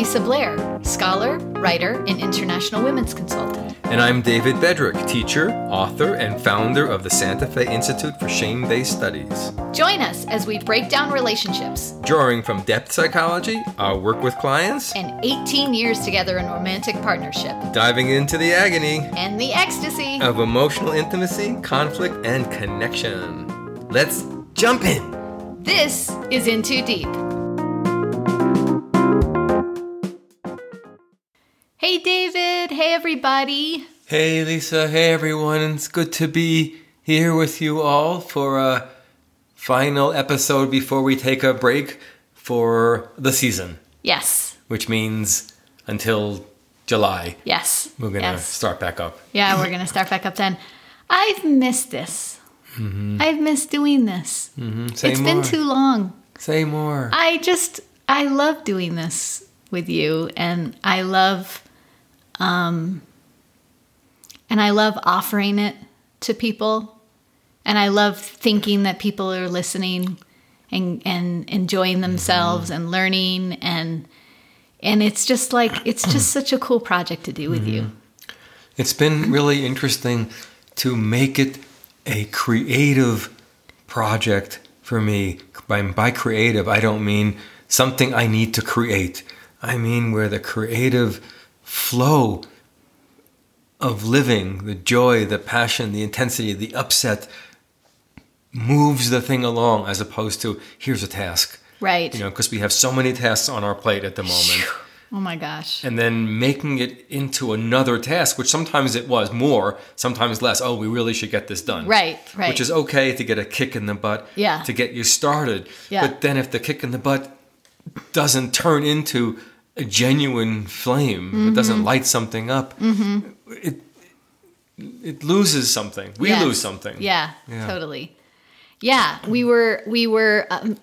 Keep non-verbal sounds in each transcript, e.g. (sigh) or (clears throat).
Lisa Blair, scholar, writer, and international women's consultant. And I'm David Bedrick, teacher, author, and founder of the Santa Fe Institute for Shame Based Studies. Join us as we break down relationships, Drawing from depth psychology, our work with clients, and 18 years together in romantic partnership, diving into the agony and the ecstasy. of emotional intimacy, conflict, and connection. Let's jump in. This is In Two Deep. Hey, David. Hey, everybody. Hey, Lisa. Hey, everyone. It's good to be here with you all for a final episode before we take a break for the season, Yes. which means until July. Yes. We're going to yes. start back up. Yeah, we're going to start back up then. I've missed this. I've missed doing this. Mm-hmm. Say It's more. been too long. Say more. I just I love doing this with you and I love um and I love offering it to people and I love thinking that people are listening and and enjoying themselves and learning and and it's just like it's just (clears throat) such a cool project to do with you. It's been really interesting to make it a creative project for me. By, by creative, I don't mean something I need to create. I mean where the creative flow of living, the joy, the passion, the intensity, the upset moves the thing along as opposed to here's a task. Right. You know, because we have so many tasks on our plate at the moment. oh my gosh. and then making it into another task, which sometimes it was more, sometimes less. Oh, we really should get this done. Right, right. Which is okay to get a kick in the butt Yeah. to get you started. Yeah. But then if the kick in the butt doesn't turn into a genuine flame, if it Mm-hmm. doesn't light something up, it it loses something. We Yes. lose something. Yeah, Yeah. totally. Yeah, we were we were um,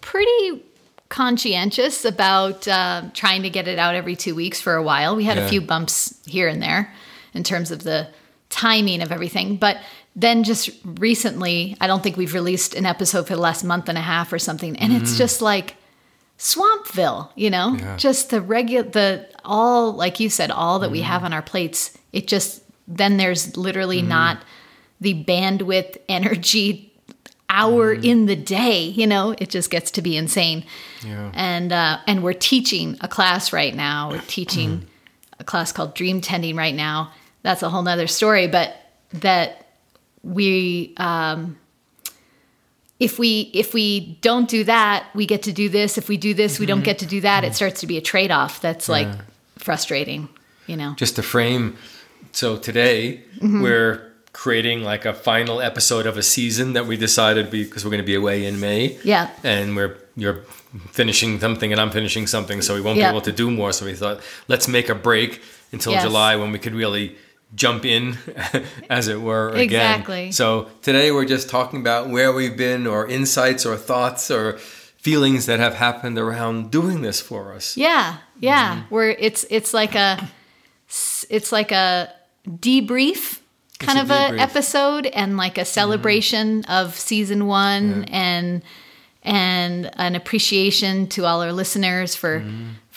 pretty conscientious about uh, trying to get it out every two weeks for a while. We had a few bumps here and there in terms of the timing of everything, but then just recently, I don't think we've released an episode for the last month and a half or something, and it's just like Swampville, you know, Yeah. just the regular, the all, like you said, all that we have on our plates. It just, then there's literally not the bandwidth, energy, hour in the day, you know, it just gets to be insane. Yeah. And, uh, and we're teaching a class right now. We're teaching a class called Dream Tending right now. That's a whole nother story, but that we, um, if we if we don't do that we get to do this if we do this we don't get to do that it starts to be a trade-off that's like frustrating you know just to frame so today Mm-hmm. we're creating like a final episode of a season that we decided because we're going to be away in may Yeah. and we're you're finishing something and i'm finishing something so we won't Yeah. be able to do more so we thought let's make a break until Yes. july when we could really jump in (laughs) as it were again. Exactly. so today we're just talking about where we've been or insights or thoughts or feelings that have happened around doing this for us. Yeah yeah. Mm-hmm. where it's it's like a it's like a debrief kind a of a episode and like a celebration of season one and and an appreciation to all our listeners for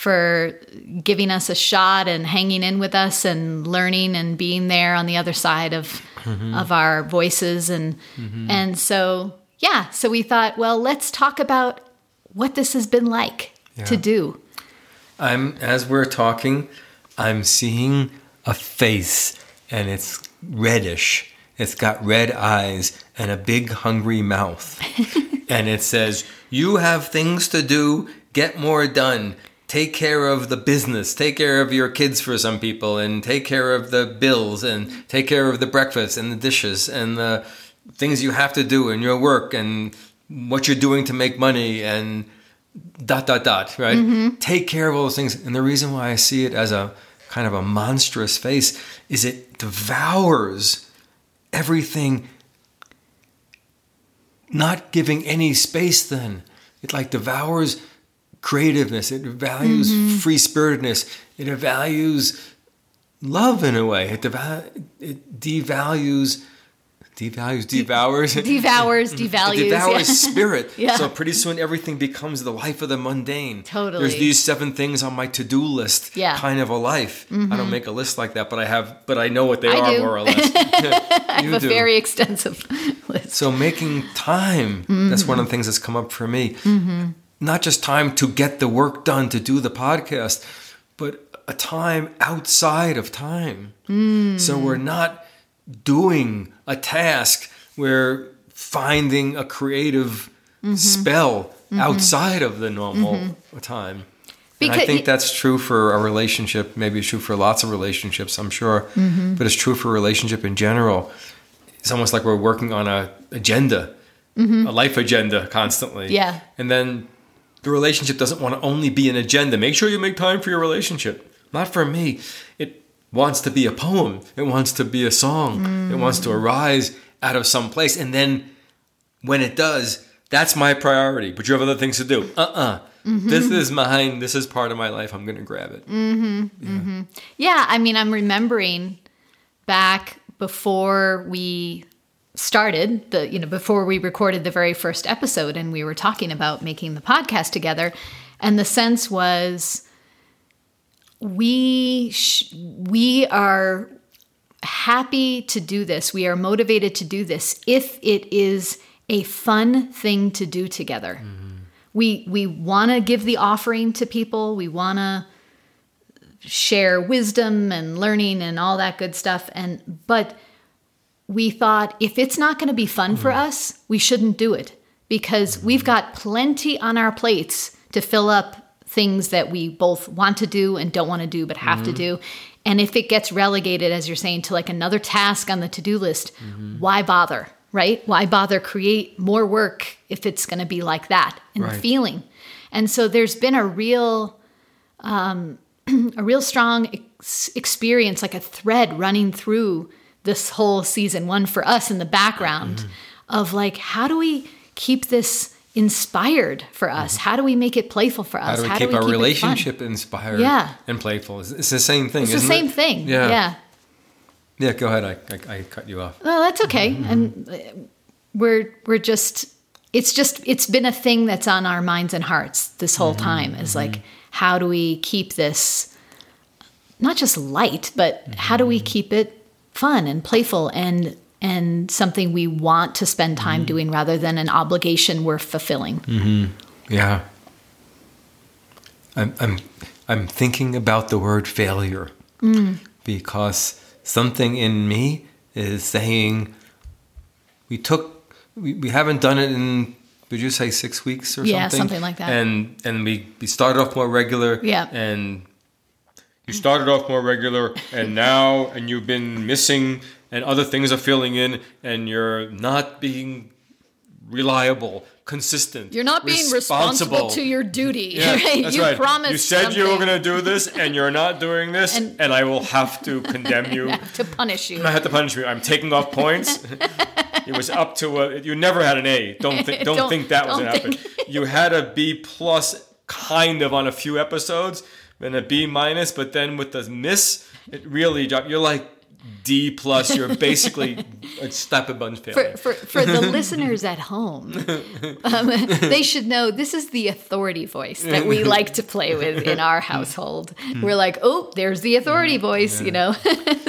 for giving us a shot and hanging in with us and learning and being there on the other side of mm-hmm. of our voices and mm-hmm. and so yeah so we thought well let's talk about what this has been like to do I'm as we're talking, I'm seeing a face and it's reddish. It's got red eyes and a big hungry mouth. (laughs) and it says, "You have things to do, get more done. Take care of the business, take care of your kids for some people and take care of the bills and take care of the breakfast and the dishes and the things you have to do in your work and what you're doing to make money and dot dot dot right? Mm-hmm. Take care of all those things. And the reason why i see it as a kind of a monstrous face is it devours everything not giving any space then. It like devours creativeness it values mm-hmm. free spiritedness it values love in a way it, deva- it devalues devalues, devours, devours, (laughs) devalues. It devours yeah. (laughs) spirit. Yeah. So pretty soon everything becomes the life of the mundane. Totally. There's these seven things on my to-do list. Yeah. Mm-hmm. Kind of a life. I don't mm-hmm. make a list like that, but I have. But I know what they I are do. more or (laughs) less. you I have a very extensive list. So making time, that's one of the mm-hmm. things that's come up for me. Not just time to get the work done to do the podcast, but a time outside of time. Hmm. So we're not doing a task, we're finding a creative mm-hmm. spell mm-hmm. outside of the normal mm-hmm. time. and I think that's true for a relationship. Maybe it's true for lots of relationships, I'm sure. But it's true for a relationship in general it's almost like we're working on a agenda, a life agenda constantly. Yeah. And then the relationship doesn't want to only be an agenda. Make sure you make time for your relationship. Not for me. It wants to be a poem. It wants to be a song. It wants to arise out of some place. And then when it does, that's my priority. But you have other things to do. Uh-uh. Mm-hmm. This is mine. This is part of my life. I'm going to grab it. Mm-hmm. Mm-hmm. Yeah, I mean, I'm remembering back before we started the you know before we recorded the very first episode and we were talking about making the podcast together. And the sense was we sh- we are happy to do this. We are motivated to do this if it is a fun thing to do together. Mm-hmm. We we want to give the offering to people. We want to share wisdom and learning and all that good stuff. And but we thought if it's not going to be fun for mm. us we shouldn't do it because we've got plenty on our plates to fill up things that we both want to do and don't want to do but have to mm-hmm. do. And if it gets relegated as you're saying to like another task on the to-do list mm-hmm. why bother right? Why bother create more work if it's going to be like that in Right. the feeling? And so there's been a real um, (clears throat) a real strong ex- experience, like a thread running through this whole season one for us in the background Mm-hmm. of like, how do we keep this inspired for us? How do we make it playful for Mm-hmm. How us? do we keep our it fun? relationship inspired Yeah. and playful? It's, it's the same thing. It's the same it? thing. Yeah. yeah. Yeah, go ahead. I, I, I cut you off. Well, that's okay. Mm-hmm. And uh, we're we're just it's just it's been a thing that's on our minds and hearts this whole Mm-hmm. time is like how do we keep this not just light, but how do we Mm-hmm. keep it fun and playful and and something we want to spend Mm-hmm. time doing rather than an obligation we're fulfilling. Yeah. I'm, I'm, I'm thinking about the word failure Mm. because something in me is saying we took, we, we haven't done it in, would you say six weeks or Yeah, something? something like that. And, and we, we started off more regular. Yeah. And you started off more regular and (laughs) now and you've been missing and other things are filling in and you're not being reliable consistent You're not being responsible, to your duty. yeah, (laughs) right? that's you right. promised you said you were going to do this and you're not doing this and, And- i will have to condemn (laughs) you to punish you. i have to punish you i'm taking off points it was up to a, you never had an a don't think don't, Don't- think that was to happen you had a b plus kind of on a few episodes and a b minus but then with the miss it really dropped you're like d plus you're (laughs) basically a step above failure for, for, for the listeners at home, um, (laughs) they should know this is the authority voice that we (laughs) like to play with in our household. We're like, oh, there's the authority voice, you know?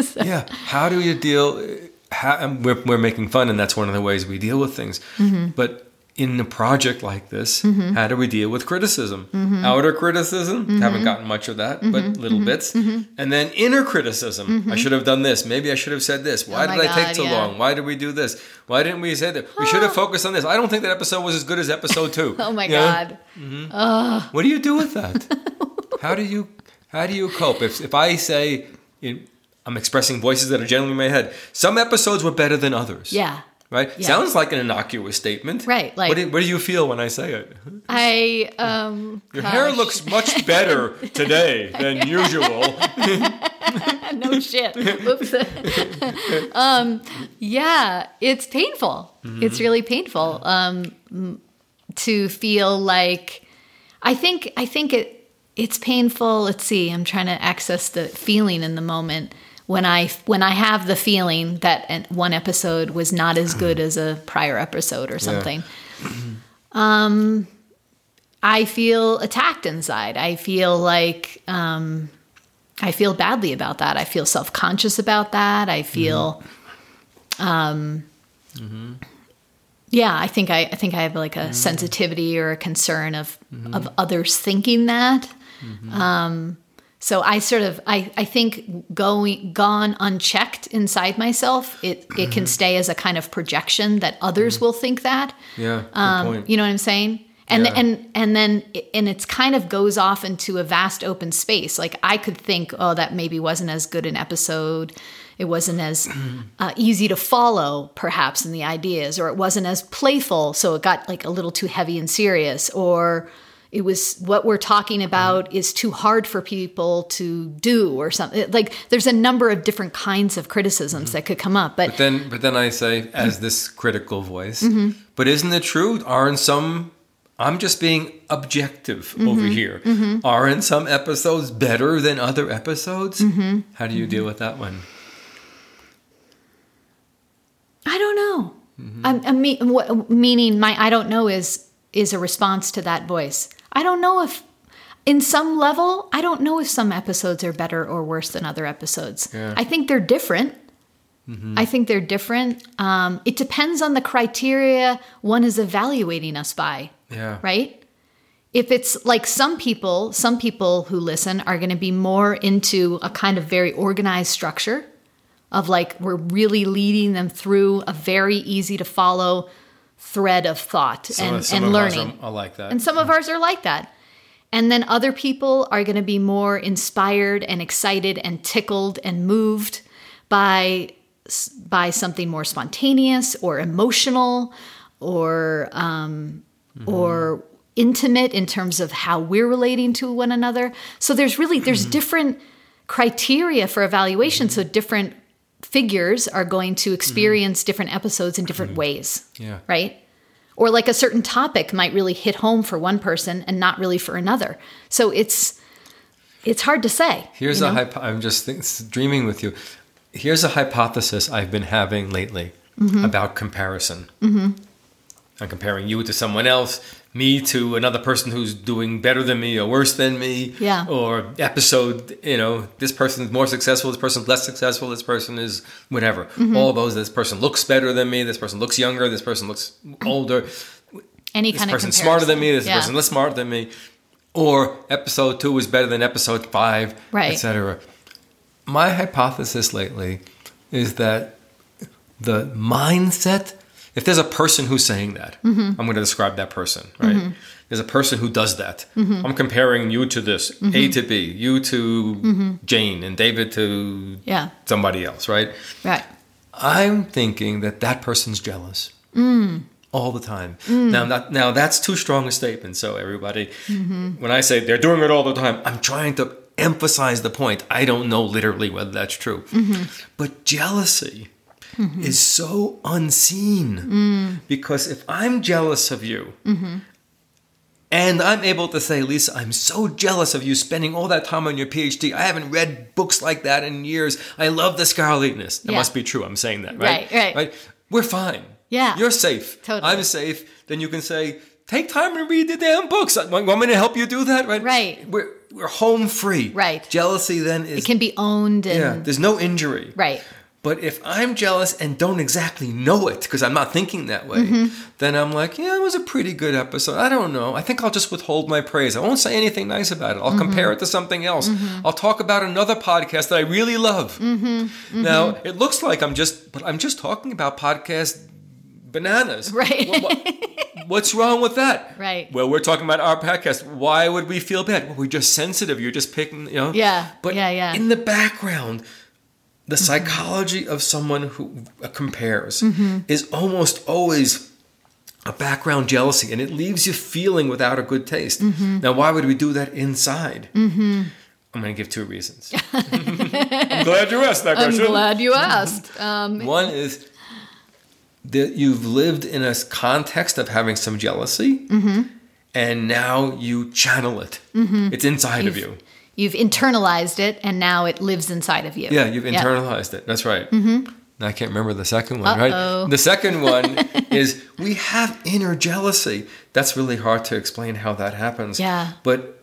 So- yeah how do you deal how, we're, we're making fun and that's one of the ways we deal with things Mm-hmm. but in a project like this mm-hmm. how do we deal with criticism mm-hmm. outer criticism Mm-hmm. haven't gotten much of that but mm-hmm. little bits and then inner criticism i should have done this maybe i should have said this why Mm-hmm. Oh did my i take so yeah. long why did we do this why didn't we say that we should have focused on this i don't think that episode was as good as episode two (laughs) oh my You? God. What do you do with that? (laughs) how do you how do you cope? If if I say in, I'm expressing voices that are generally in my head, some episodes were better than others. Yeah. Right. Yeah. Sounds like an innocuous statement. Right, like- what do, what do you feel when I say it? I, um, Your hair looks much better today than (laughs) usual. (laughs) no shit. Oops. (laughs) um, yeah, it's painful. It's really painful um, to feel like. I think. I think it. It's painful. Let's see. I'm trying to access the feeling in the moment. When I when I have the feeling that one episode was not as good as a prior episode or something. Um, I feel attacked inside. I feel like um, I feel badly about that. I feel self conscious about that. I feel, um, yeah, I think I, I think I have like a sensitivity or a concern of of others thinking that. Um, so I sort of I, I think going gone unchecked inside myself, it it can stay as a kind of projection that others will think that. Yeah. Um, you know what I'm saying? And Yeah. and and then and it's kind of goes off into a vast open space. Like I could think, oh, that maybe wasn't as good an episode. It wasn't as (clears throat) uh, easy to follow, perhaps, in the ideas, or it wasn't as playful, so it got like a little too heavy and serious, or it was what we're talking about is too hard for people to do, or something. Like there's a number of different kinds of criticisms that could come up, but But then, but then I say, as this critical voice, Mm-hmm. but isn't it true? Aren't some? I'm just being objective Mm-hmm. over here. Aren't some episodes better than other episodes? Mm-hmm. How do you deal with that one? I don't know. I'm, I'm me, what, meaning my I don't know is is a response to that voice. I don't know if, in some level, I don't know if some episodes are better or worse than other episodes. Yeah. I think they're different. I think they're different. Um, it depends on the criteria one is evaluating us by Yeah. right? If it's like some people, some people who listen are going to be more into a kind of very organized structure of like we're really leading them through a very easy to follow thread of thought Some- and, some and of learning. are, are like that. And some of ours are like that. And then other people are going to be more inspired and excited and tickled and moved by by something more spontaneous or emotional or um, mm-hmm. or intimate in terms of how we're relating to one another. So there's really there's mm-hmm. different criteria for evaluation. Mm-hmm. So different figures are going to experience different episodes in different ways yeah. right? Or like a certain topic might really hit home for one person and not really for another. So it's it's hard to say. Here's you a know? hypo- I'm just think- dreaming with you. Here's a hypothesis I've been having lately Mm-hmm. about comparison. I'm comparing you to someone else, me to another person who's doing better than me or worse than me. Yeah. Or episode, you know, this person's more successful, this person's less successful, this person is whatever. Mm-hmm. All those, this person looks better than me, this person looks younger, this person looks older Any this kind of person's smarter than me, this Yeah. person less smart than me, or episode two is better than episode five, Right. etc. My hypothesis lately is that the mindset, if there's a person who's saying that, Mm-hmm. I'm going to describe that person, right? There's a person who does that. Mm-hmm. I'm comparing you to this, A to B, you to Jane, and David to Mm-hmm. Yeah. somebody else, right? Right. I'm thinking that that person's jealous Mm. all the time. Now, not, now that's too strong a statement. So everybody, Mm-hmm. when I say they're doing it all the time, I'm trying to emphasize the point. I don't know literally whether that's true, Mm-hmm. but jealousy is so unseen Mm. because if I'm jealous of you. Mm-hmm. And I'm able to say, Lisa, I'm so jealous of you spending all that time on your PhD. I haven't read books like that in years. I love the scholarliness. That Yeah. must be true. I'm saying that, right? Right, right. We're fine. Yeah. You're safe. Totally. I'm safe. Then you can say, take time and read the damn books. Want want me to help you do that? Right. Right. We're we're home free. Right. Jealousy then is It can be owned and yeah. There's no injury. right. But if I'm jealous and don't exactly know it because I'm not thinking that way, Mm-hmm. then I'm like, yeah, it was a pretty good episode. I don't know. I think I'll just withhold my praise. I won't say anything nice about it. I'll Mm-hmm. compare it to something else. I'll talk about another podcast that I really love. Mm-hmm. Now, it looks like I'm just, but I'm just talking about podcast bananas. Right. What- what- (laughs) what's wrong with that? Right. Well, we're talking about our podcast. Why would we feel bad? Well, we're just sensitive. You're just picking, you know. Yeah. But Yeah, yeah. in the background, the psychology of someone who uh, compares Mm-hmm. is almost always a background jealousy, and it leaves you feeling without a good taste. Mm-hmm. Now, why would we do that inside? Mm-hmm. I'm going to give two reasons. (laughs) I'm glad you asked that question. I'm glad you asked. Um, One is that you've lived in a context of having some jealousy, Mm-hmm. and now you channel it. It's inside of you. You've internalized it and now it lives inside of you. Yeah, you've internalized it. That's right. Mm-hmm. I can't remember the second one, Uh-oh. right? The second one (laughs) is we have inner jealousy. That's really hard to explain how that happens. Yeah. But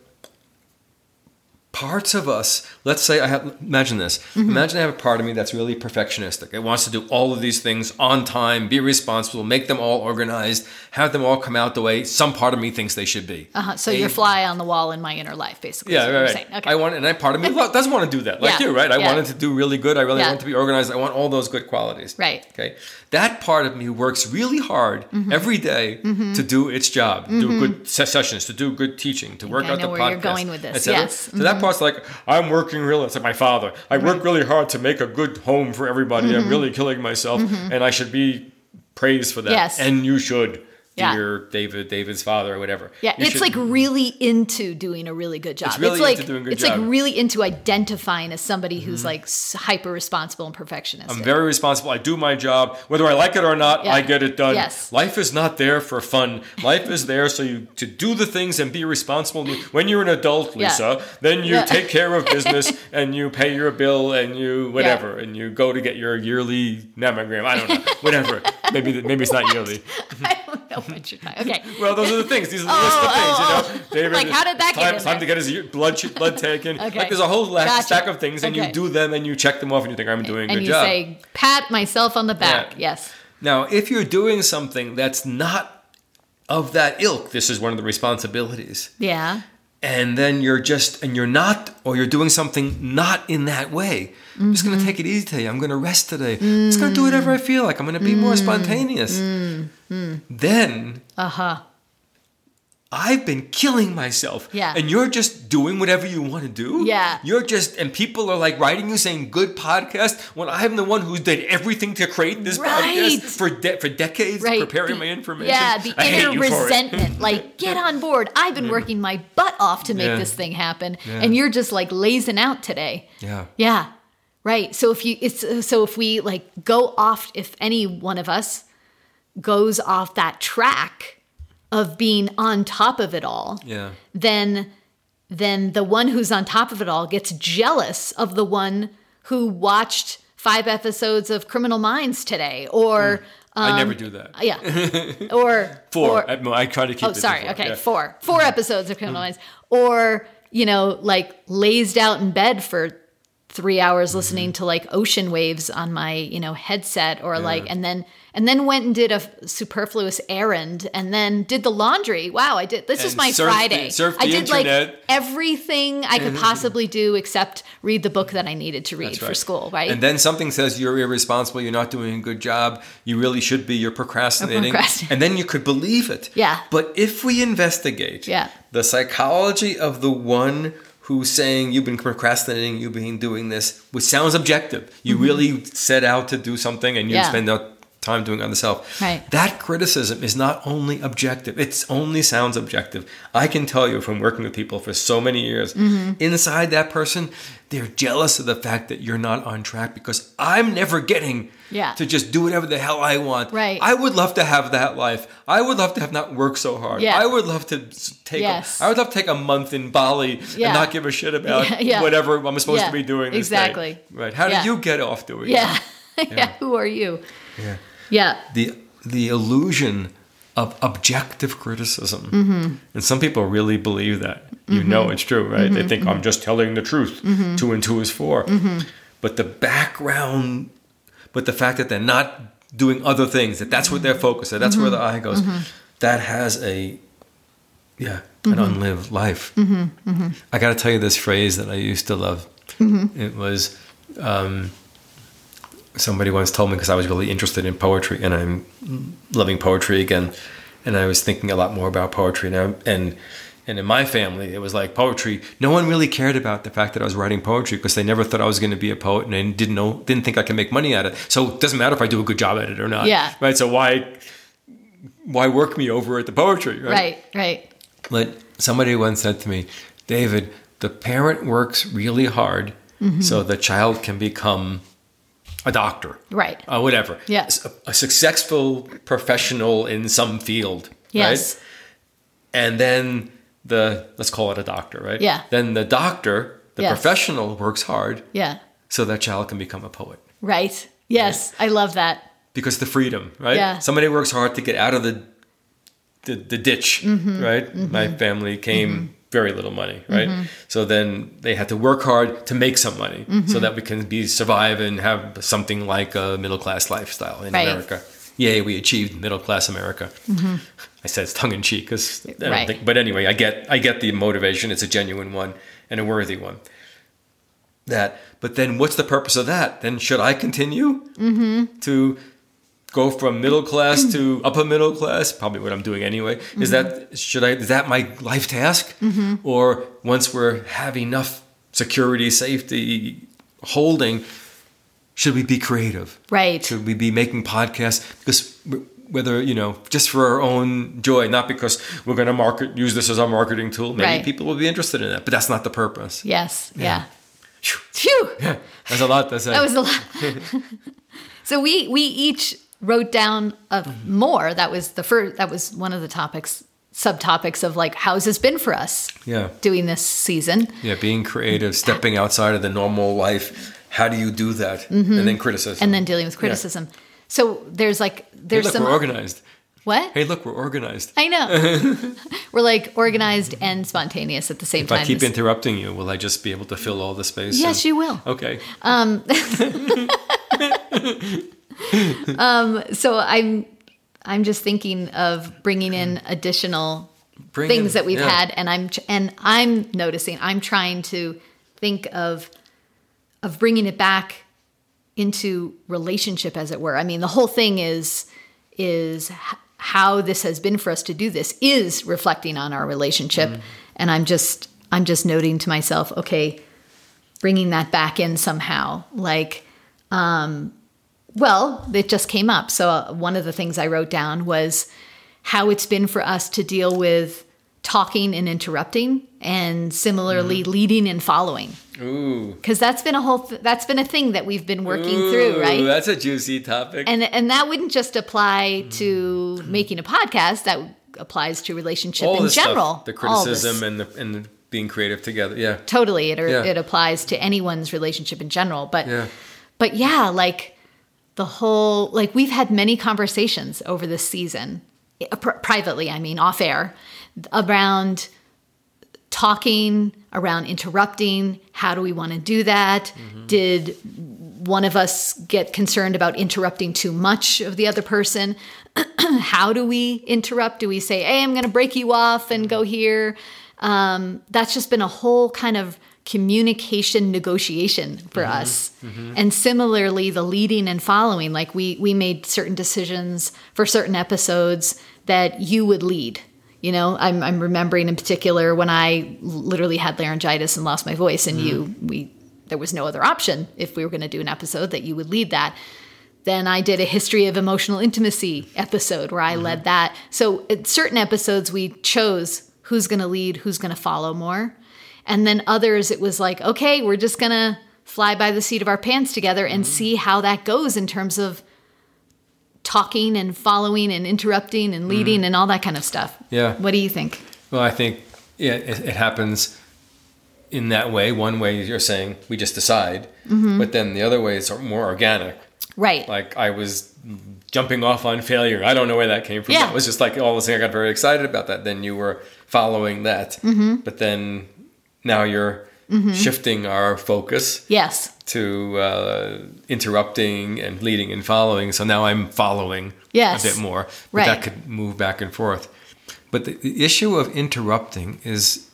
parts of us, let's say I have, imagine this. Mm-hmm. Imagine I have a part of me that's really perfectionistic. It wants to do all of these things on time, be responsible, make them all organized, have them all come out the way some part of me thinks they should be. Uh-huh. So you're fly on the wall in my inner life, basically. yeah, right. right. saying. Okay. I want, and I part of me doesn't want to do that, like Yeah, you, right? I yeah. wanted to do really good. I really Yeah. want to be organized. I want all those good qualities. Right. Okay. That part of me works really hard Mm-hmm. every day to do its job, do good sessions, to do good teaching, to work I out know the where podcast. you're going with this. Yes. Mm-hmm. So that part's like I'm working really. It's like my father. I work really hard to make a good home for everybody. Mm-hmm. I'm really killing myself, and I should be praised for that. Yes. And you should. Yeah. Dear David, David's father, or whatever. Yeah, You it's should- like really into doing a really good job. It's, really like into doing a good it's job. Mm-hmm. like really into identifying as somebody who's like hyper responsible and perfectionist. I'm very responsible. I do my job. Whether I like it or not, Yeah. I get it done. Yes. Life is not there for fun. Life is there so you to do the things and be responsible. When you're an adult, Yeah. Lisa, then you Yeah. take care of business (laughs) and you pay your bill and you whatever and you go to get your yearly mammogram. I don't know, whatever. (laughs) maybe maybe it's not yearly. (laughs) I don't know what you're. Okay. (laughs) Well, those are the things. These are the Oh, list of things. oh, you know, David. Like, how did that get time, in time to get his blood blood (laughs) taken. Okay. Like there's a whole Gotcha. stack of things, and Okay. you do them and you check them off, and you think I'm doing a and good you job. say, pat myself on the back. Yeah. Yes. Now, if you're doing something that's not of that ilk, this is one of the responsibilities. Yeah. And then you're just, and you're not, or you're doing something not in that way. I'm just going Mm-hmm. to take it easy today. I'm going to rest today. I'm just going to do whatever I feel like. I'm going to be Mm. more spontaneous. Then Uh huh. I've been killing myself. Yeah. And you're just doing whatever you want to do. Yeah. You're just, and people are like writing you saying good podcast when I'm the one who did everything to create this Right. podcast for de- for decades, Right. preparing The- my information. Yeah, the I inner you for it. resentment. (laughs) like, get on board. I've been working my butt off to make Yeah. this thing happen, Yeah. and you're just like lazing out today. Yeah. Yeah. Right. So if you it's so if we like go off if any one of us goes off that track of being on top of it all, Yeah. then then the one who's on top of it all gets jealous of the one who watched five episodes of Criminal Minds today or mm. I um, never do that. yeah. (laughs) Or Four. or- I, I try to keep Oh, sorry. four. Okay, Yeah. four. Four episodes of Criminal mm. Minds. Or, you know, like lazed out in bed for three Mm-hmm. hours listening mm-hmm. to like ocean waves on my, you know, headset or like and then and then went and did a superfluous errand and then did the laundry. Wow, I did this is my the- Friday. surfed I the did like internet. everything I could possibly do except read the book that I needed to read That's for school, right? And then something says you're irresponsible, you're not doing a good job, you really should be, you're procrastinating. procrastinating. And then you could believe it. Yeah. But if we investigate Yeah. the psychology of the one who's saying you've been procrastinating, you've been doing this, which sounds objective. You really set out to do something and you Mm-hmm. Yeah. spend out time doing it on the self. Right. That criticism is not only objective, it only sounds objective. I can tell you from working with people for so many years, Mm-hmm. inside that person, they're jealous of the fact that you're not on track because I'm never getting Yeah. to just do whatever the hell I want. Right. I would love to have that life. I would love to have not work so hard. Yeah. I would love to take Yes. a, I would love to take a month in Bali Yeah. and not give a shit about Yeah, yeah. whatever I'm supposed Yeah, to be doing this day. exactly. Right. How Yeah. do you get off doing yeah. that? (laughs) yeah. Who are you? Yeah. Yeah. the the illusion of objective criticism. Mm-hmm. And some people really believe that. You mm-hmm. know it's true, right? Mm-hmm. They think oh, I'm just telling the truth. Mm-hmm. Two and two is 4 mm-hmm. But the background, but the fact that they're not doing other things, that that's what they're focused on, that's where the eye goes, that has a, yeah, an unlived life. I got to tell you this phrase that I used to love. It was, um, somebody once told me because I was really interested in poetry and I'm loving poetry again, and I was thinking a lot more about poetry now. And and in my family, it was like poetry. No one really cared about the fact that I was writing poetry because they never thought I was going to be a poet and they didn't know, didn't think I could make money at it. So it doesn't matter if I do a good job at it or not. Yeah. Right. So why why work me over at the poetry? Right. Right. But somebody once said to me, David, the parent works really hard Mm-hmm. so the child can become a doctor. Right. Uh, whatever. Yeah. a, successful professional in some field. Yes. Right? And then the, let's call it a doctor, right? Yeah. Then the doctor The Yes. professional works hard Yeah. so that child can become a poet. Right. Yes. I love that. Because the freedom, right? Yeah. Somebody works hard to get out of the the, the ditch, Mm-hmm. right? My family came very little money, right? So then they had to work hard to make some money Mm-hmm. so that we can be survive and have something like a middle class lifestyle in Right. America. Yay, we achieved middle class America. (laughs) I said it's tongue in cheek because, Mm-hmm. Right. think, but anyway, I get I get the motivation. It's a genuine one and a worthy one. That, but then what's the purpose of that? Then should I continue to go from middle class to upper middle class? Probably what I'm doing anyway. Is mm-hmm. that should I? Is that my life task? Mm-hmm. Or once we're have enough security, safety, holding, should we be creative? Right. Should we be making podcasts? Because whether you know, just for our own joy, not because we're going to market, use this as our marketing tool. Maybe Right. people will be interested in that, but that's not the purpose. Yes. Yeah. Phew. Phew. That's a lot to (laughs) say. That was a lot. (laughs) (laughs) so we we each wrote down of more. That was the first. That was one of the topics, subtopics of like how's this been for us yeah, doing this season. yeah. Being creative, stepping outside of the normal life. How do you do that? And then criticism. Mm-hmm. and then dealing with criticism. So there's like there's hey, look, some we're organized. what Hey, look, we're organized. I know. (laughs) We're like organized and spontaneous at the same If time. I keep interrupting you, will I just be able to fill all the space? yes, and- you will. Okay. (laughs) (laughs) (laughs) So I'm I'm just thinking of bringing in additional Bring things in- that we've yeah. had and I'm and I'm noticing I'm trying to think of of bringing it back into relationship as it were. I mean the whole thing is is how this has been for us to do this is reflecting on our relationship Mm. and I'm just I'm just noting to myself okay bringing that back in somehow like um well it just came up so uh, one of the things i wrote down was how it's been for us to deal with talking and interrupting and similarly leading and following Ooh. because that's been a whole th- that's been a thing that we've been working through Ooh, right That's a juicy topic. and and that wouldn't just apply to making a podcast that applies to relationship all in this stuff, general the criticism and the and the being creative together. Yeah. totally it, Yeah. it applies to anyone's relationship in general but Yeah. but yeah like the whole like we've had many conversations over this season uh, privately i mean off air around talking around interrupting how do we want to do that? Did one of us get concerned about interrupting too much of the other person? (clears throat) How do we interrupt? Do we say hey i'm going to break you off and go here? Um, that's just been a whole kind of communication negotiation for mm-hmm. us. Mm-hmm. And similarly the leading and following like we we made certain decisions for certain episodes that you would lead. You know i'm, I'm remembering in particular when i literally had laryngitis and lost my voice and you mm-hmm. we there was no other option if we were going to do an episode that you would lead that. Then I did a history of emotional intimacy episode where I led that. So at certain episodes we chose who's going to lead, who's going to follow more. And then others it was like, okay, we're just going to fly by the seat of our pants together and see how that goes in terms of talking and following and interrupting and leading and all that kind of stuff. Yeah. What do you think? Well, I think yeah, it, it happens in that way. One way you're saying we just decide, Mm-hmm. but then the other way is more organic. Right. Like I was jumping off on failure. I don't know where that came from. Yeah. That was just like all of a sudden I got very excited about that. Then you were following that, Mm-hmm. but then now you're mm-hmm. shifting our focus yes. to uh, interrupting and leading and following. So now I'm following Yes. a bit more. But Right. that could move back and forth. But the, the issue of interrupting is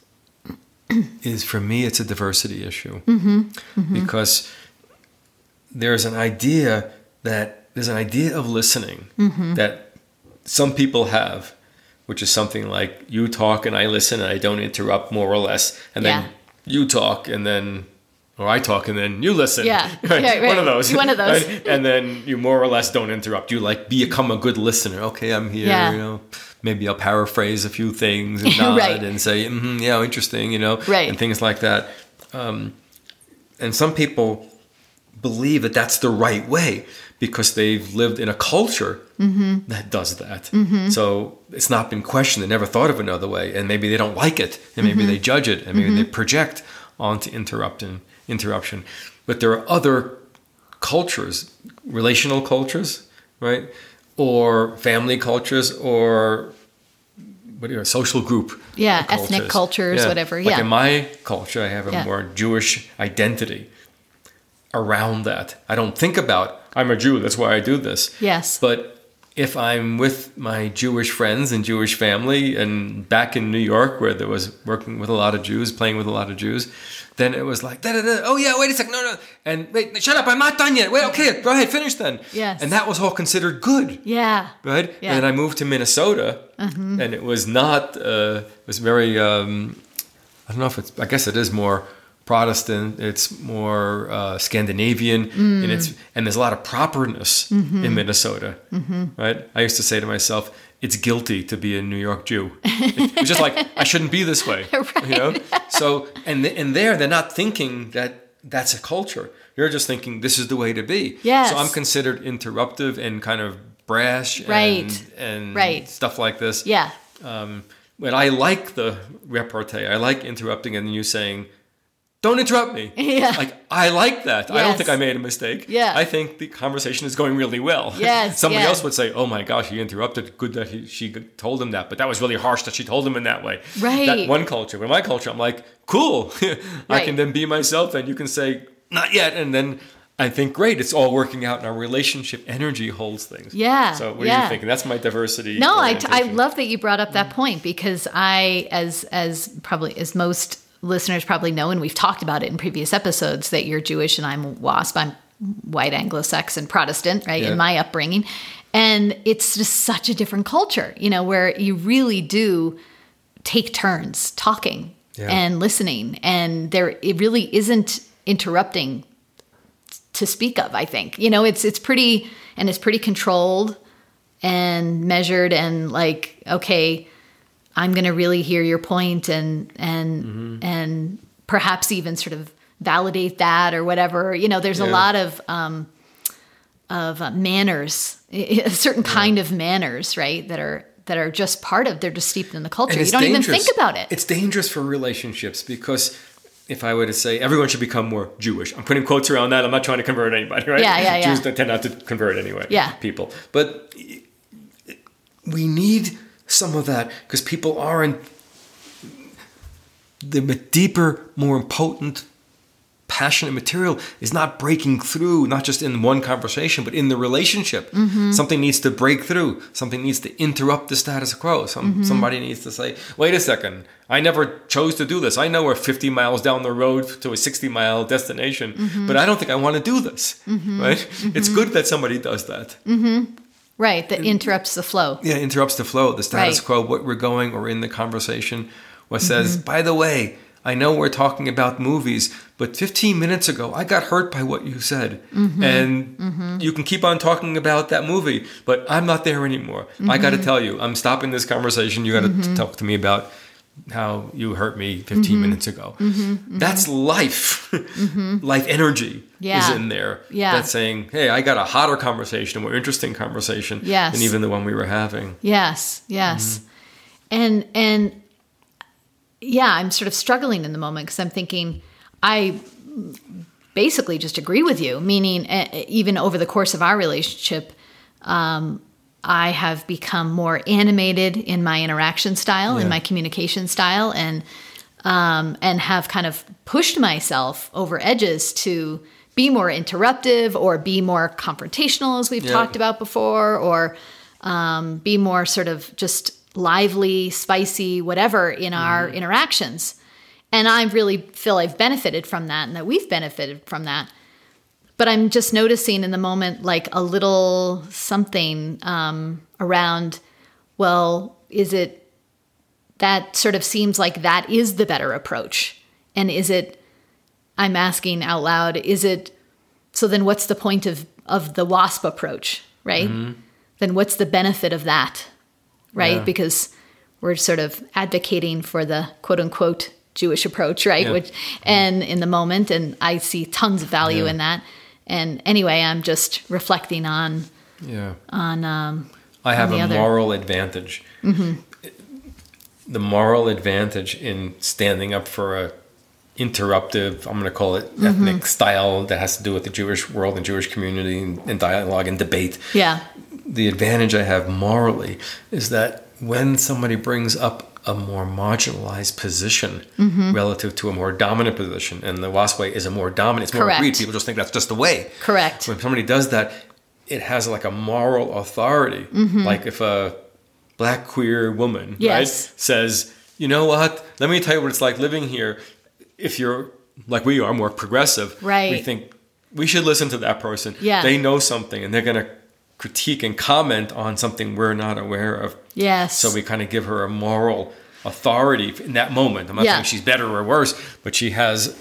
(clears throat) is for me it's a diversity issue mm-hmm. Mm-hmm. because there's an idea that there's an idea of listening that some people have which is something like you talk and I listen and I don't interrupt more or less and then Yeah. you talk and then or I talk and then you listen. Yeah. (laughs) Right, One right. of those. One of (laughs) those. Right? And then you more or less don't interrupt. You like become a good listener. Okay, I'm here. Yeah. You know, maybe I'll paraphrase a few things and (laughs) nod Right. and say, mm "Yeah, interesting." You know, Right. and things like that. Um, and some people believe that that's the right way because they've lived in a culture Mm-hmm. that does that. So it's not been questioned. They never thought of another way, and maybe they don't like it, and maybe Mm-hmm. they judge it, and maybe they project onto interruption. Interruption, but there are other cultures, relational cultures, right, or family cultures, or what are social group? Yeah, ethnic cultures, whatever. Like yeah. in my culture, I have a Yeah. more Jewish identity around that. I don't think about I'm a Jew, that's why I do this. Yes. But if I'm with my Jewish friends and Jewish family and back in New York where there was working with a lot of Jews, playing with a lot of Jews, then it was like, da, da, da, oh yeah, wait a second, no, no. And wait, shut up, I'm not done yet. Wait, okay, go ahead, finish then. Yes. And that was all considered good yeah. right? Yeah. And I moved to Minnesota, and it was not. Uh, it was very. Um, I don't know if it's. I guess it is more Protestant. It's more uh, Scandinavian, and it's and there's a lot of properness in Minnesota, right? I used to say to myself. It's guilty to be a New York Jew. It's just like I shouldn't be this way, (laughs) you know. So and th- and there they're not thinking that that's a culture. You're just thinking this is the way to be. Yes. So I'm considered interruptive and kind of brash and, Right. and Right. stuff like this. Yeah. Um, but I like the repartee. I like interrupting and you saying, "Don't interrupt me." (laughs) Yeah. Like I like that. I don't think I made a mistake. Yeah. I think the conversation is going really well. (laughs) Yes, Somebody yeah. else would say, "Oh my gosh, he interrupted. Good that he, she told him that." But that was really harsh that she told him in that way. Right. That one culture. But my culture, I'm like, cool. (laughs) I Right. can then be myself, and you can say, "Not yet," and then. I think great. It's all working out, and our relationship energy holds things. Yeah, So what are you thinking? That's my diversity. No, I, I love that you brought up that point because I, as as probably as most listeners probably know, and we've talked about it in previous episodes, that you're Jewish and I'm WASP. I'm white Anglo-Saxon Protestant, right? Yeah. In my upbringing, and it's just such a different culture, you know, where you really do take turns talking Yeah. and listening, and there it really isn't interrupting to speak of. I think you know it's it's pretty and it's pretty controlled and measured and like okay, I'm going to really hear your point and and and perhaps even sort of validate that or whatever. You know, there's a lot of um, of uh, manners, a certain kind of manners, right? That are that are just part of. They're just steeped in the culture. You don't even think about it. It's dangerous for relationships because if I were to say everyone should become more Jewish, I'm putting quotes around that. I'm not trying to convert anybody, right? Yeah, yeah, yeah. Jews tend not to convert anyway. Yeah. people, but we need some of that because people are in the deeper, more potent, passionate material is not breaking through, not just in one conversation, but in the relationship. Mm-hmm. Something needs to break through. Something needs to interrupt the status quo. Some Mm-hmm. somebody needs to say, "Wait a second, I never chose to do this. I know we're 50 miles down the road to a 60 mile destination, Mm-hmm. but I don't think I want to do this." Right? It's good that somebody does that. Right, that interrupts the flow. Yeah, interrupts the flow, the status Right. quo, what we're going or in the conversation. What mm-hmm. says, by the way, I know we're talking about movies, but 15 minutes ago I got hurt by what you said. Mm-hmm. And mm-hmm. you can keep on talking about that movie, but I'm not there anymore. I got to tell you, I'm stopping this conversation. You got to talk to me about how you hurt me 15 mm-hmm. minutes ago. Mm-hmm. Mm-hmm. That's life. (laughs) life energy Yeah. is in there. Yeah. That's saying, hey, I got a hotter conversation, a more interesting conversation Yes. than even the one we were having. Yes, yes. And and yeah, I'm sort of struggling in the moment because I'm thinking I basically just agree with you, meaning uh, even over the course of our relationship um, I have become more animated in my interaction style, in my communication style and um, and have kind of pushed myself over edges to be more interruptive or be more confrontational, as we've Yeah. talked about before, or um, be more sort of just lively, spicy, whatever in our interactions. And I really feel I've benefited from that and that we've benefited from that. But I'm just noticing in the moment like a little something um, around, well, is it that sort of seems like that is the better approach? And is it, I'm asking out loud, is it, so then what's the point of, of the WASP approach, right? Then what's the benefit of that, right? Yeah. Because we're sort of advocating for the quote unquote Jewish approach, right? Yeah. Which, and in the moment, and I see tons of value Yeah. in that. And anyway, I'm just reflecting on, Yeah. on, um, I have a other. moral advantage. The moral advantage in standing up for a interruptive, I'm going to call it ethnic style that has to do with the Jewish world and Jewish community and, and dialogue and debate. Yeah. The advantage I have morally is that when somebody brings up a more marginalized position Mm-hmm. relative to a more dominant position, and the WASP way is a more dominant, it's more Correct. agreed. People just think that's just the way. Correct. When somebody does that, it has like a moral authority. Like if a black queer woman Mm-hmm. Yes. right, says, you know what, let me tell you what it's like living here. If you're like we are, more progressive, right. we think we should listen to that person. Yeah. They know something and they're going to critique and comment on something we're not aware of. Yes. So we kind of give her a moral authority in that moment. I'm not Yeah. saying she's better or worse, but she has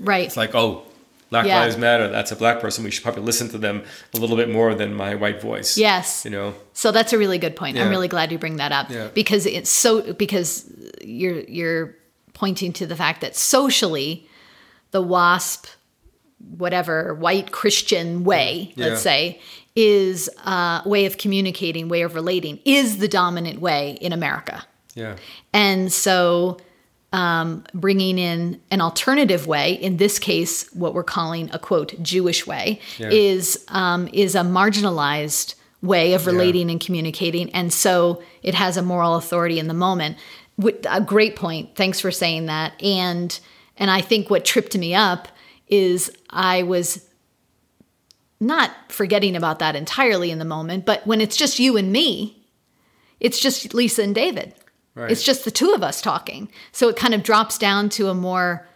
right. it's like, oh, Black Yeah. Lives Matter. That's a black person. We should probably listen to them a little bit more than my white voice. Yes. You know. So that's a really good point. I'm really glad you bring that up Yeah. because it's so because you're you're pointing to the fact that socially the WASP whatever white Christian way, Yeah. let's say, is a way of communicating, way of relating, is the dominant way in America. Yeah. And so, um, bringing in an alternative way, in this case, what we're calling a quote Jewish way, Yeah. is um, is a marginalized way of relating and communicating, and so it has a moral authority in the moment. Wh- A great point. Thanks for saying that. And and I think what tripped me up is I was not forgetting about that entirely in the moment, but when it's just you and me, it's just Lisa and David. Right. It's just the two of us talking. So it kind of drops down to a more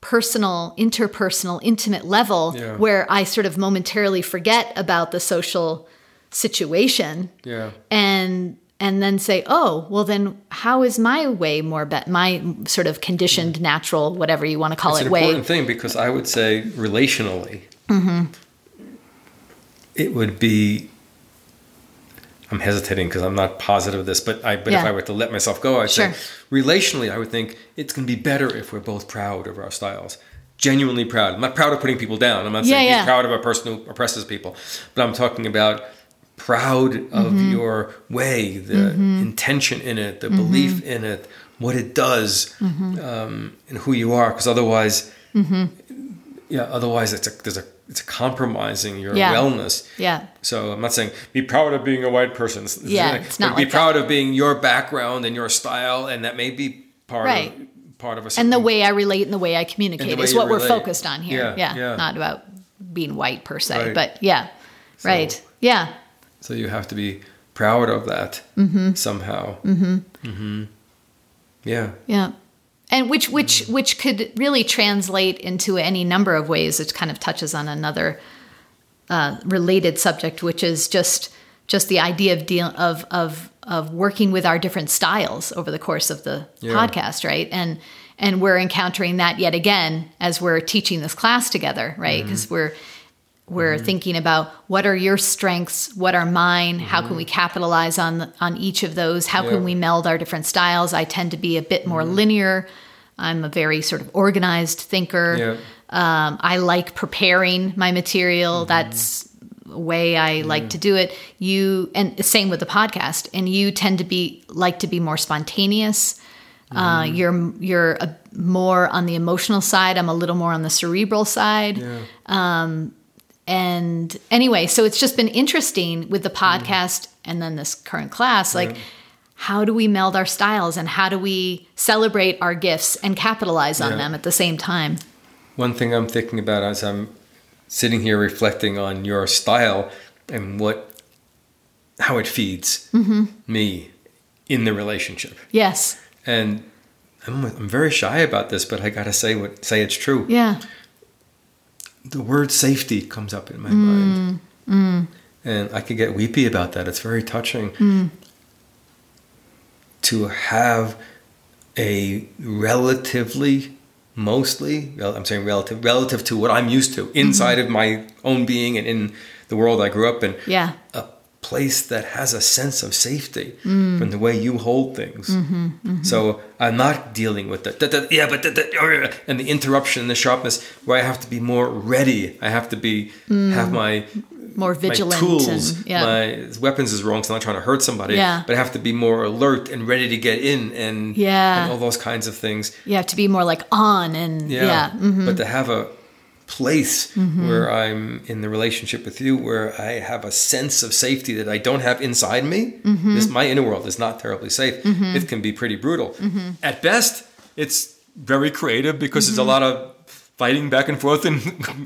personal, interpersonal, intimate level Yeah. where I sort of momentarily forget about the social situation Yeah. and and then say, "Oh, well then how is my way more bet my sort of conditioned natural whatever you want to call It's it an way?" important thing because I would say relationally, Mm-hmm. It would be. I'm hesitating because I'm not positive of this, but I but if I were to let myself go, I'd Sure. say relationally, I would think it's going to be better if we're both proud of our styles. Genuinely proud. I'm not proud of putting people down. I'm not saying Yeah, be proud of a person who oppresses people, but I'm talking about proud of Mm-hmm. your way, the intention in it, the Mm-hmm. belief in it, what it does, um, and who you are. Because otherwise, Mm-hmm. yeah, otherwise it's a there's a it's compromising your Yeah. wellness. Yeah. So I'm not saying be proud of being a white person. It's- Yeah, it's not be like proud of being your background and your style, and that may be part Right. of part of a And the way I relate and the way I communicate way is what we're focused on here. Yeah, Yeah, yeah. Not about being white per se, Right. but yeah. right. Yeah. So you have to be proud of that Mm-hmm. somehow. Mm-hmm. Mm-hmm. Yeah. Yeah. And which which which could really translate into any number of ways. It kind of touches on another uh, related subject, which is just just the idea of deal of of of working with our different styles over the course of the Yeah. podcast, right? And and we're encountering that yet again as we're teaching this class together, right? Because we're we're mm-hmm. thinking about what are your strengths, what are mine, how can we mm-hmm. capitalize on on each of those? How Yeah. can we meld our different styles? I tend to be a bit more mm-hmm. linear. I'm a very sort of organized thinker. Yeah. Um, I like preparing my material. That's a way I like to do it. You and same with the podcast. And you tend to be like to be more spontaneous. Uh, you're you're a, more on the emotional side. I'm a little more on the cerebral side. Yeah. Um, And anyway, so it's just been interesting with the podcast and then this current class. Like, how do we meld our styles and how do we celebrate our gifts and capitalize on Yeah. them at the same time? One thing I'm thinking about as I'm sitting here reflecting on your style and what how it feeds Mm-hmm. me in the relationship. Yes. And I'm, I'm very shy about this, but I gotta say what say it's true. Yeah. The word safety comes up in my Mm. mind, and I could get weepy about that. It's very touching Mm. to have a relatively, mostly, I'm saying relative, relative to what I'm used to inside Mm-hmm. of my own being and in the world I grew up in. Yeah. a place that has a sense of safety from the way you hold things. So I'm not dealing with the yeah, but the, the, uh, and the interruption and the sharpness where I have to be more ready. I have to be have my More vigilant my tools, and yeah. my weapons is wrong, so I'm not trying to hurt somebody. Yeah. But I have to be more alert and ready to get in and Yeah. and all those kinds of things. you have to be more like on and Yeah. yeah, mhm. But to have a place Mm-hmm. where I'm in the relationship with you, where I have a sense of safety that I don't have inside me. Mm-hmm. This my inner world is not terribly safe. It can be pretty brutal. Mm-hmm. At best, it's very creative because there's a lot of fighting back and forth in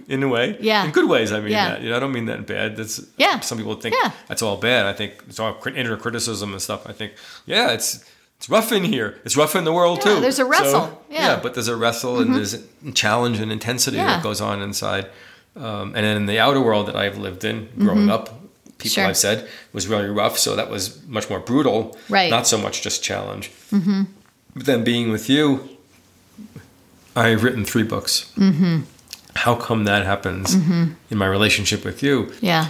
(laughs) in a way. Yeah. In good ways, I mean Yeah. that. You know, I don't mean that in bad. That's Yeah. some people think Yeah. that's all bad. I think it's all inner criticism and stuff. I think, yeah, it's it's rough in here. It's rough in the world Yeah, too. there's a wrestle. Yeah. Mm-hmm. but there's a wrestle and there's a challenge and intensity Yeah. that goes on inside. Um, and then in the outer world that I've lived in, growing up, people Mm-hmm. Sure. I've said was really rough. So that was much more brutal. Right. Not so much just challenge. Mm-hmm. But then being with you, I've written three books. Mm-hmm. How come that happens Mm-hmm. in my relationship with you? yeah,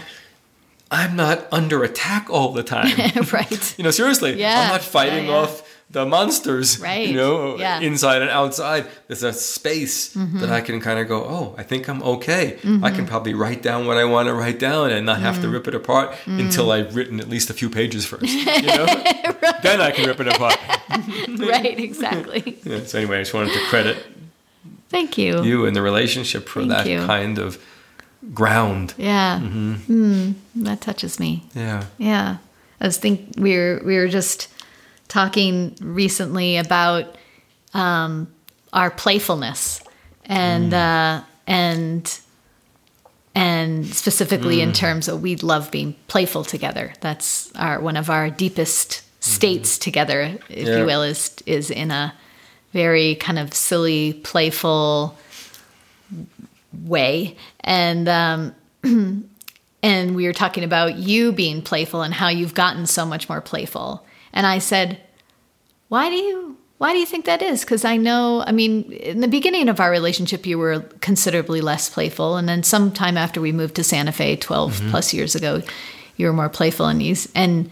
I'm not under attack all the time. (laughs) right. (laughs) You know, seriously, Yeah, I'm not fighting yeah, yeah. off the monsters, Right, you know, yeah. inside and outside. There's a space Mm-hmm. that I can kind of go, oh, I think I'm okay. I can probably write down what I want to write down and not Mm. have to rip it apart until I've written at least a few pages first. You (laughs) know? Then I can rip it apart. (laughs) right, exactly. (laughs) Yeah, so anyway, I just wanted to credit Thank you. you and the relationship for Thank that you. kind of ground. Yeah, Mm-hmm. mm, that touches me. Yeah. Yeah, I was think we were we were just talking recently about um, our playfulness and uh, and and specifically in terms of we love being playful together. That's our one of our deepest states together, if Yeah. you will, is is in a very kind of silly, playful way, and um, (clears throat) and we were talking about you being playful and how you've gotten so much more playful. And I said, "Why do you why do you think that is? Cuz I know, I mean, in the beginning of our relationship you were considerably less playful and then sometime after we moved to Santa Fe 12 mm-hmm. plus years ago, you were more playful and you and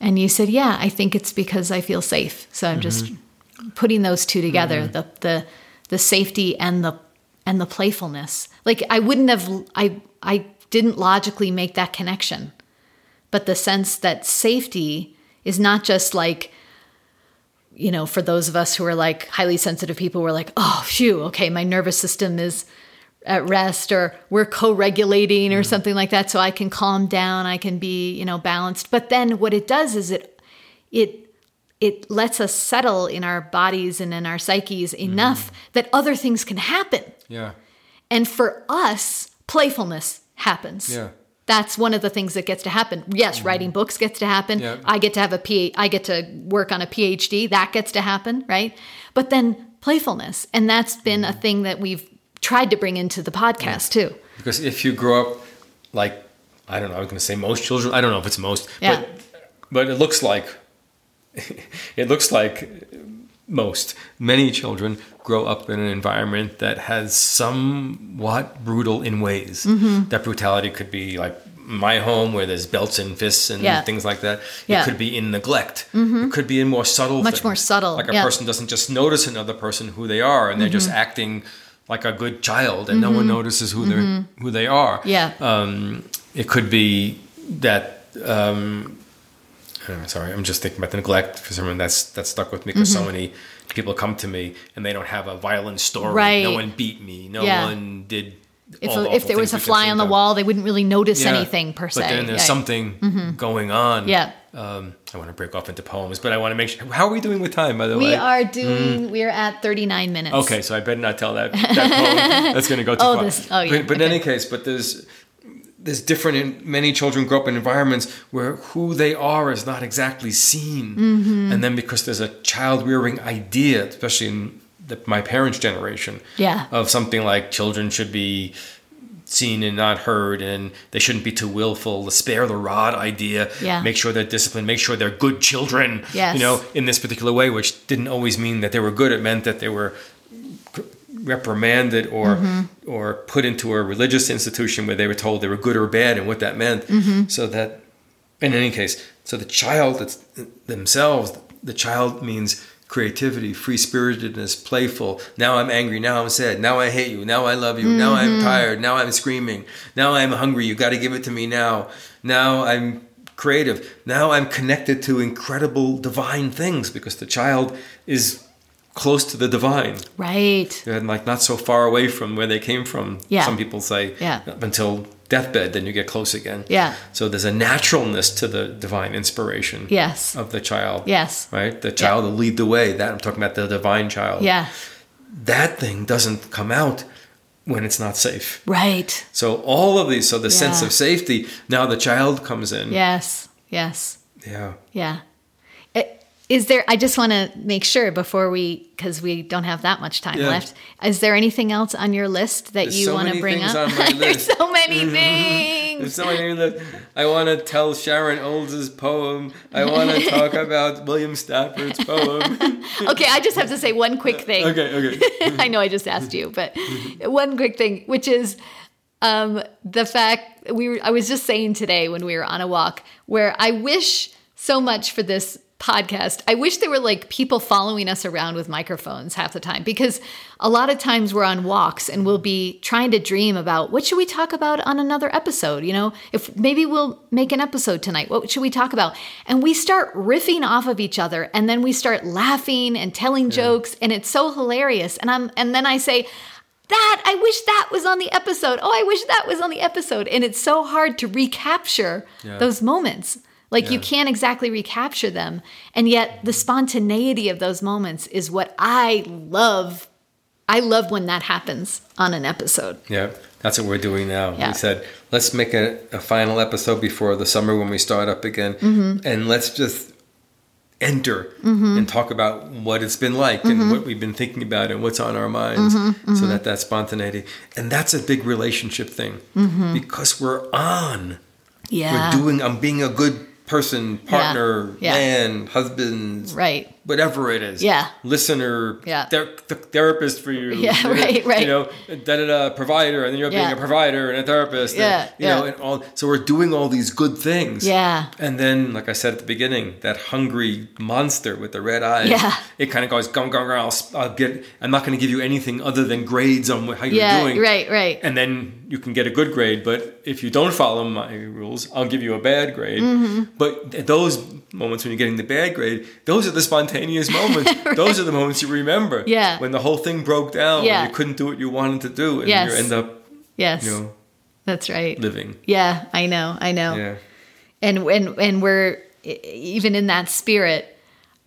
and you said, "Yeah, I think it's because I feel safe." So I'm just mm-hmm. putting those two together, mm-hmm. the the the safety and the and the playfulness. Like I wouldn't have I I didn't logically make that connection. But the sense that safety is not just like you know, for those of us who are like highly sensitive people, we're like, oh, phew, okay, my nervous system is at rest, or we're co regulating, or mm-hmm. something like that, so I can calm down, I can be, you know, balanced. But then what it does is it, it, it lets us settle in our bodies and in our psyches mm-hmm. enough that other things can happen. Yeah. And for us, playfulness happens. Yeah. That's one of the things that gets to happen. Yes, mm-hmm. writing books gets to happen. Yeah. I get to have a P I get to work on a PhD. That gets to happen, right? But then playfulness. And that's been a mm-hmm. thing that we've tried to bring into the podcast too. Because if you grow up like I don't know, I was going to say most children. I don't know if it's most, Yeah. but but it looks like (laughs) it looks like most many children grow up in an environment that has somewhat brutal in ways. Mm-hmm. That brutality could be like my home where there's belts and fists and Yeah. things like that. Yeah. It could be in neglect. It could be in more subtle Much things. more subtle, Like a yeah. person doesn't just notice another person who they are and they're just Mm-hmm. acting like a good child and no one notices who they're who they are. Yeah. Um, it could be that um, I'm sorry, I'm just thinking about the neglect for someone that's that stuck with me because so many people come to me and they don't have a violent story. Mm-hmm. Right. No one beat me. No Yeah. one did. If, if there was a fly on the wall, they wouldn't really notice Yeah. anything per se. But then there's Yeah. something going on. Yeah. Um, I want to break off into poems, but I want to make sure. How are we doing with time, by the We way? We are doing, we're at 39 minutes. Okay, so I better not tell that, that poem. (laughs) That's going to go too Oh, far. this- oh, yeah, But, but in any case, but there's there's different. In, many children grow up in environments where who they are is not exactly seen, Mm-hmm. and then because there's a child rearing idea, especially in the, my parents' generation, Yeah. of something like children should be seen and not heard and they shouldn't be too willful the spare the rod idea Yeah. make sure they're disciplined make sure they're good children Yes. you know in this particular way which didn't always mean that they were good it meant that they were reprimanded or mm-hmm. or put into a religious institution where they were told they were good or bad and what that meant mm-hmm. so that in any case, so the child themselves, the child means creativity, free spiritedness, playful. Now I'm angry. Now I'm sad. Now I hate you. Now I love you. Now I'm mm-hmm. tired. Now I'm screaming. Now I'm hungry. You got to give it to me now. Now I'm creative. Now I'm connected to incredible divine things because the child is close to the divine Right. and like not so far away from where they came from. Yeah. Some people say Yeah. until deathbed, then you get close again. Yeah. So there's a naturalness to the divine inspiration Yes. of the child. Yes. Right? The child will lead the way. That I'm talking about the divine child. Yeah. That thing doesn't come out when it's not safe. Right. So all of these, so the sense of safety, now the child comes in. Yes. Yes. Yeah. Yeah. Is there, I just want to make sure before we, because we don't have that much time Yeah. left. Is there anything else on your list that There's you so want to bring things up? on my (laughs) There's so many things. (laughs) There's things. so many that I want to tell Sharon Olds' poem. I want to talk (laughs) about William Stafford's poem. okay, I just have to say one quick thing. okay, okay. I know I just asked you, but one quick thing, which is um, the fact we were, I was just saying today when we were on a walk where I wish so much for this podcast. I wish there were like people following us around with microphones half the time because a lot of times we're on walks and we'll be trying to dream about what should we talk about on another episode, you know? If maybe we'll make an episode tonight. What should we talk about? And we start riffing off of each other and then we start laughing and telling jokes and it's so hilarious. And I'm and then I say that I wish that was on the episode. Oh, I wish that was on the episode. And it's so hard to recapture Yeah. those moments. Like you can't exactly recapture them. And yet the spontaneity of those moments is what I love. I love when that happens on an episode. Yeah, that's what we're doing now. Yeah. We said, let's make a, a final episode before the summer when we start up again. Mm-hmm. And let's just enter and talk about what it's been like Mm-hmm. and what we've been thinking about and what's on our minds so that that spontaneity. And that's a big relationship thing because we're on. Mm-hmm. Yeah. We're doing, I'm being a good person, partner, Yeah. man, husband, right. Whatever it is. Yeah. Listener. Yeah. ther- th- therapist for you. Yeah, right, (laughs) right. You know, da da da. Provider, and then you're Yeah. being a provider and a therapist. Yeah, And, you know, and all. So we're doing all these good things. Yeah. And then, like I said at the beginning, that hungry monster with the red eyes. Yeah. It kind of goes, gong gong gong. I'll, I'll get. I'm not going to give you anything other than grades on how you're Yeah. doing. Right. Right. And then you can get a good grade, but if you don't follow my rules, I'll give you a bad grade. Mm-hmm. But th- those moments when you're getting the bad grade, those are the spontaneous (laughs) moments. Those are the moments you remember. Yeah. When the whole thing broke down, Yeah. and you couldn't do what you wanted to do, and Yes. you end up, yes. you know, That's right. living. Yeah. I know. I know. Yeah. and and and we're even in that spirit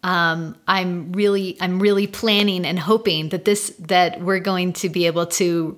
um, i'm really i'm really planning and hoping that this that we're going to be able to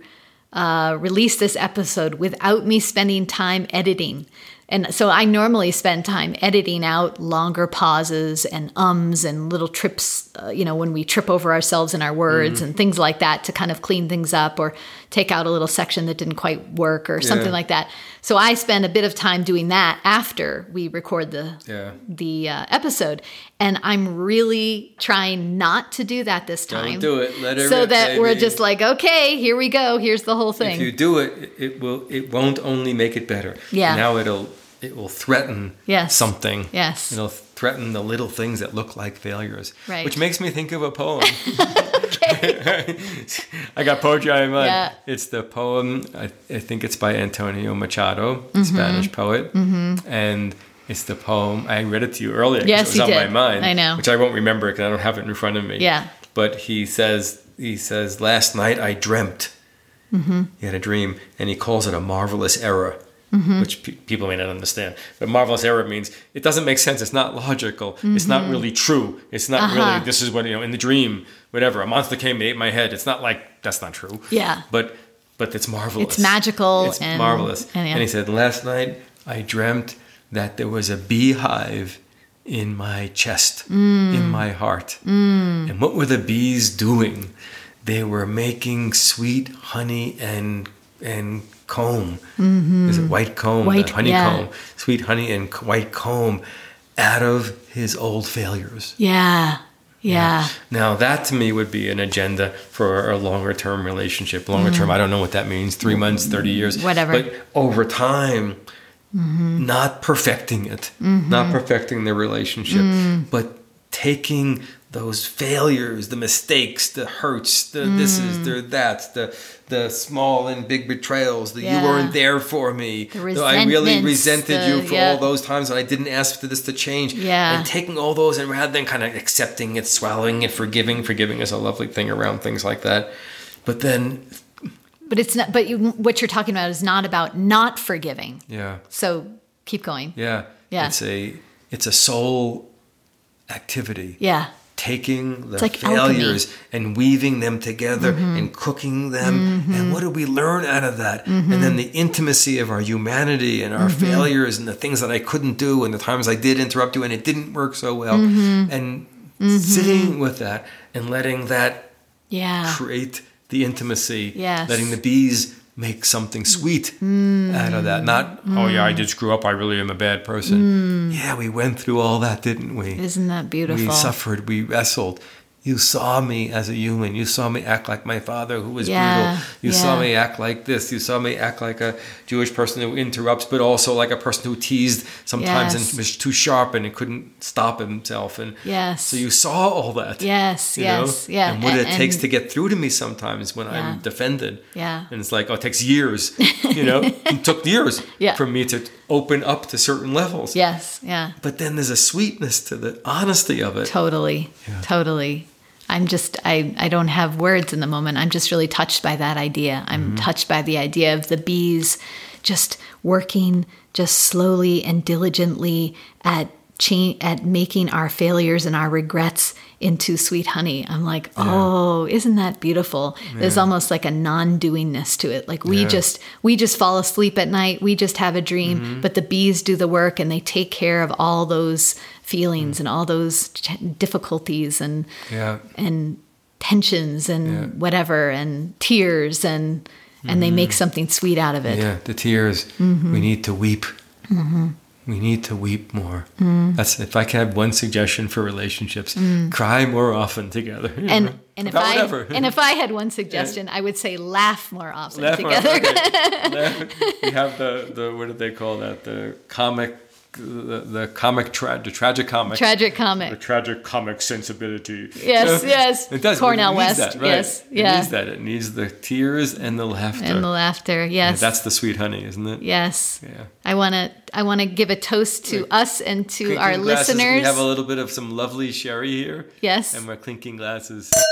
uh, release this episode without me spending time editing and so i normally spend time editing out longer pauses and ums and little trips uh, you know when we trip over ourselves in our words and things like that to kind of clean things up or take out a little section that didn't quite work or something Yeah. like that so i spend a bit of time doing that after we record the Yeah. the uh, episode and i'm really trying not to do that this Don't time do it. Let it so rip, that we're just like okay here we go here's the whole thing. If you do it, it- it will. It won't only make it better. Yeah. Now it'll. It will threaten Yes. something. Yes. It'll threaten the little things that look like failures. Right. Which makes me think of a poem. (laughs) (laughs) I got poetry on my mind. Yeah. It's the poem. I, I think it's by Antonio Machado, Mm-hmm. Spanish poet, Hmm. and it's the poem. I read it to you earlier Yes, it was on did. my mind. I know. Which I won't remember because I don't have it in front of me. Yeah. But he says he says last night I dreamt. Mm-hmm. He had a dream, and he calls it a marvelous error. Mm-hmm. Which pe- people may not understand, but marvelous error means it doesn't make sense. It's not logical. It's not really true. It's not Mm-hmm. Uh-huh. really. This is what you know in the dream. Whatever a monster came and ate my head. It's not like that's not true. Yeah. But but it's marvelous. It's magical It's and- marvelous. and yeah. and he said last night I dreamt that there was a beehive in my chest, Mm. in my heart. And what were the bees doing? They were making sweet honey and and comb. Mm-hmm. Is it white comb? Mm-hmm. White- honeycomb. yeah. Sweet honey and white comb out of his old failures. yeah yeah Now that to me would be an agenda for a longer term relationship. Longer term, mm-hmm. I don't know what that means. Three mm-hmm. months, thirty years, Mm. Whatever. But over time, not perfecting it, not perfecting the relationship, mm. but taking those failures, the mistakes, the hurts, the this is, mm. the that's, the the small and big betrayals, that Yeah. you weren't there for me, The I really resented you uh, for yeah. all those times and I didn't ask for this to change. Yeah. And taking all those and rather than kind of accepting it, swallowing it, forgiving, forgiving is a lovely thing around things like that. But then, But it's not. But you, what you're talking about is not about not forgiving. yeah, So keep going. yeah, Yeah. it's a it's a soul activity. Yeah. Taking the like alchemy. Mm-hmm. failures and weaving them together and cooking them. And what do we learn out of that? And then the intimacy of our humanity and our Mm-hmm. failures and the things that I couldn't do and the times I did interrupt you and it didn't work so well. Mm-hmm. And sitting with that and letting that Yeah. create the intimacy, Yes. letting the bees make something mm. sweet out of that. Not, mm. oh yeah, I did screw up. I really am a bad person. Mm. Yeah, we went through all that, didn't we? Isn't that beautiful? We suffered, we wrestled. You saw me as a human. You saw me act like my father, who was Yeah, brutal. You saw me act like this. You saw me act like a Jewish person who interrupts, but also like a person who teased sometimes Yes. and was too sharp and couldn't stop himself. And Yes. so you saw all that. Yes, you yes, know? yeah, And what and- it takes to get through to me sometimes when Yeah. I'm defended. Yeah. And it's like, oh, it takes years. You know, (laughs) it took years Yeah. for me to open up to certain levels. Yes. Yeah. But then there's a sweetness to the honesty of it. Totally. Totally. I'm just I, I don't have words in the moment. I'm just really touched by that idea. I'm Mm-hmm. touched by the idea of the bees just working just slowly and diligently at cha- at making our failures and our regrets into sweet honey. I'm like, "Oh, isn't that beautiful?" There's almost like a non-doingness to it. Like we Yeah. just we just fall asleep at night, we just have a dream, Mm-hmm. but the bees do the work and they take care of all those feelings Mm. and all those ch- difficulties and Yeah. and tensions and Yeah. whatever and tears and and they make something sweet out of it. Mm-hmm. Yeah, the tears. Mm-hmm. We need to weep. We need to weep more. Mm. That's if I could have one suggestion for relationships: cry more often together. And and if I whatever. and if I had one (laughs) suggestion, I would say laugh more often Laugh more- together. (laughs) Laugh- we have the, the what do they call that? The comic, the, the comic, tra- the tragic comic, Tragic comic the tragic comic sensibility. Yes, yes. It does. Cornel it West, That, right? yes, It needs that. It needs the tears and the laughter. And the laughter. Yeah, Yes. that's the sweet honey, isn't it? yes. Yeah. I want to I want to give a toast to us and to our glasses, listeners. We have a little bit of some lovely sherry here. Yes. And we're clinking glasses. (laughs)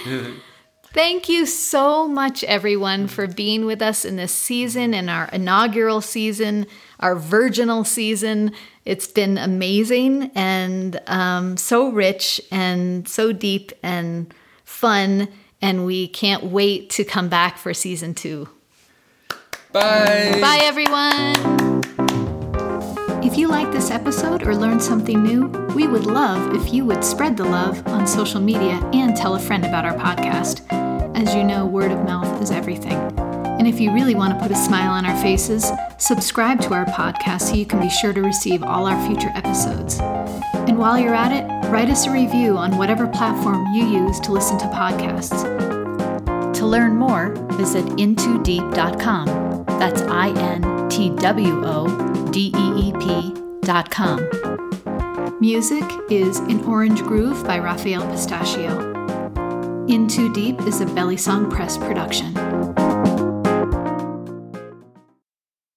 (laughs) Thank you so much, everyone, for being with us in this season, in our inaugural season, our virginal season. It's been amazing and um, so rich and so deep and fun. And we can't wait to come back for season two. Bye. Bye, everyone. If you like this episode or learned something new, we would love if you would spread the love on social media and tell a friend about our podcast. As you know, word of mouth is everything. And if you really want to put a smile on our faces, subscribe to our podcast so you can be sure to receive all our future episodes. And while you're at it, write us a review on whatever platform you use to listen to podcasts. To learn more, visit intwodeep.com. That's I N T W O D E E P.com. Music is An Orange Groove by Raphael Pistachio. In Two Deep is a Belly Song Press production.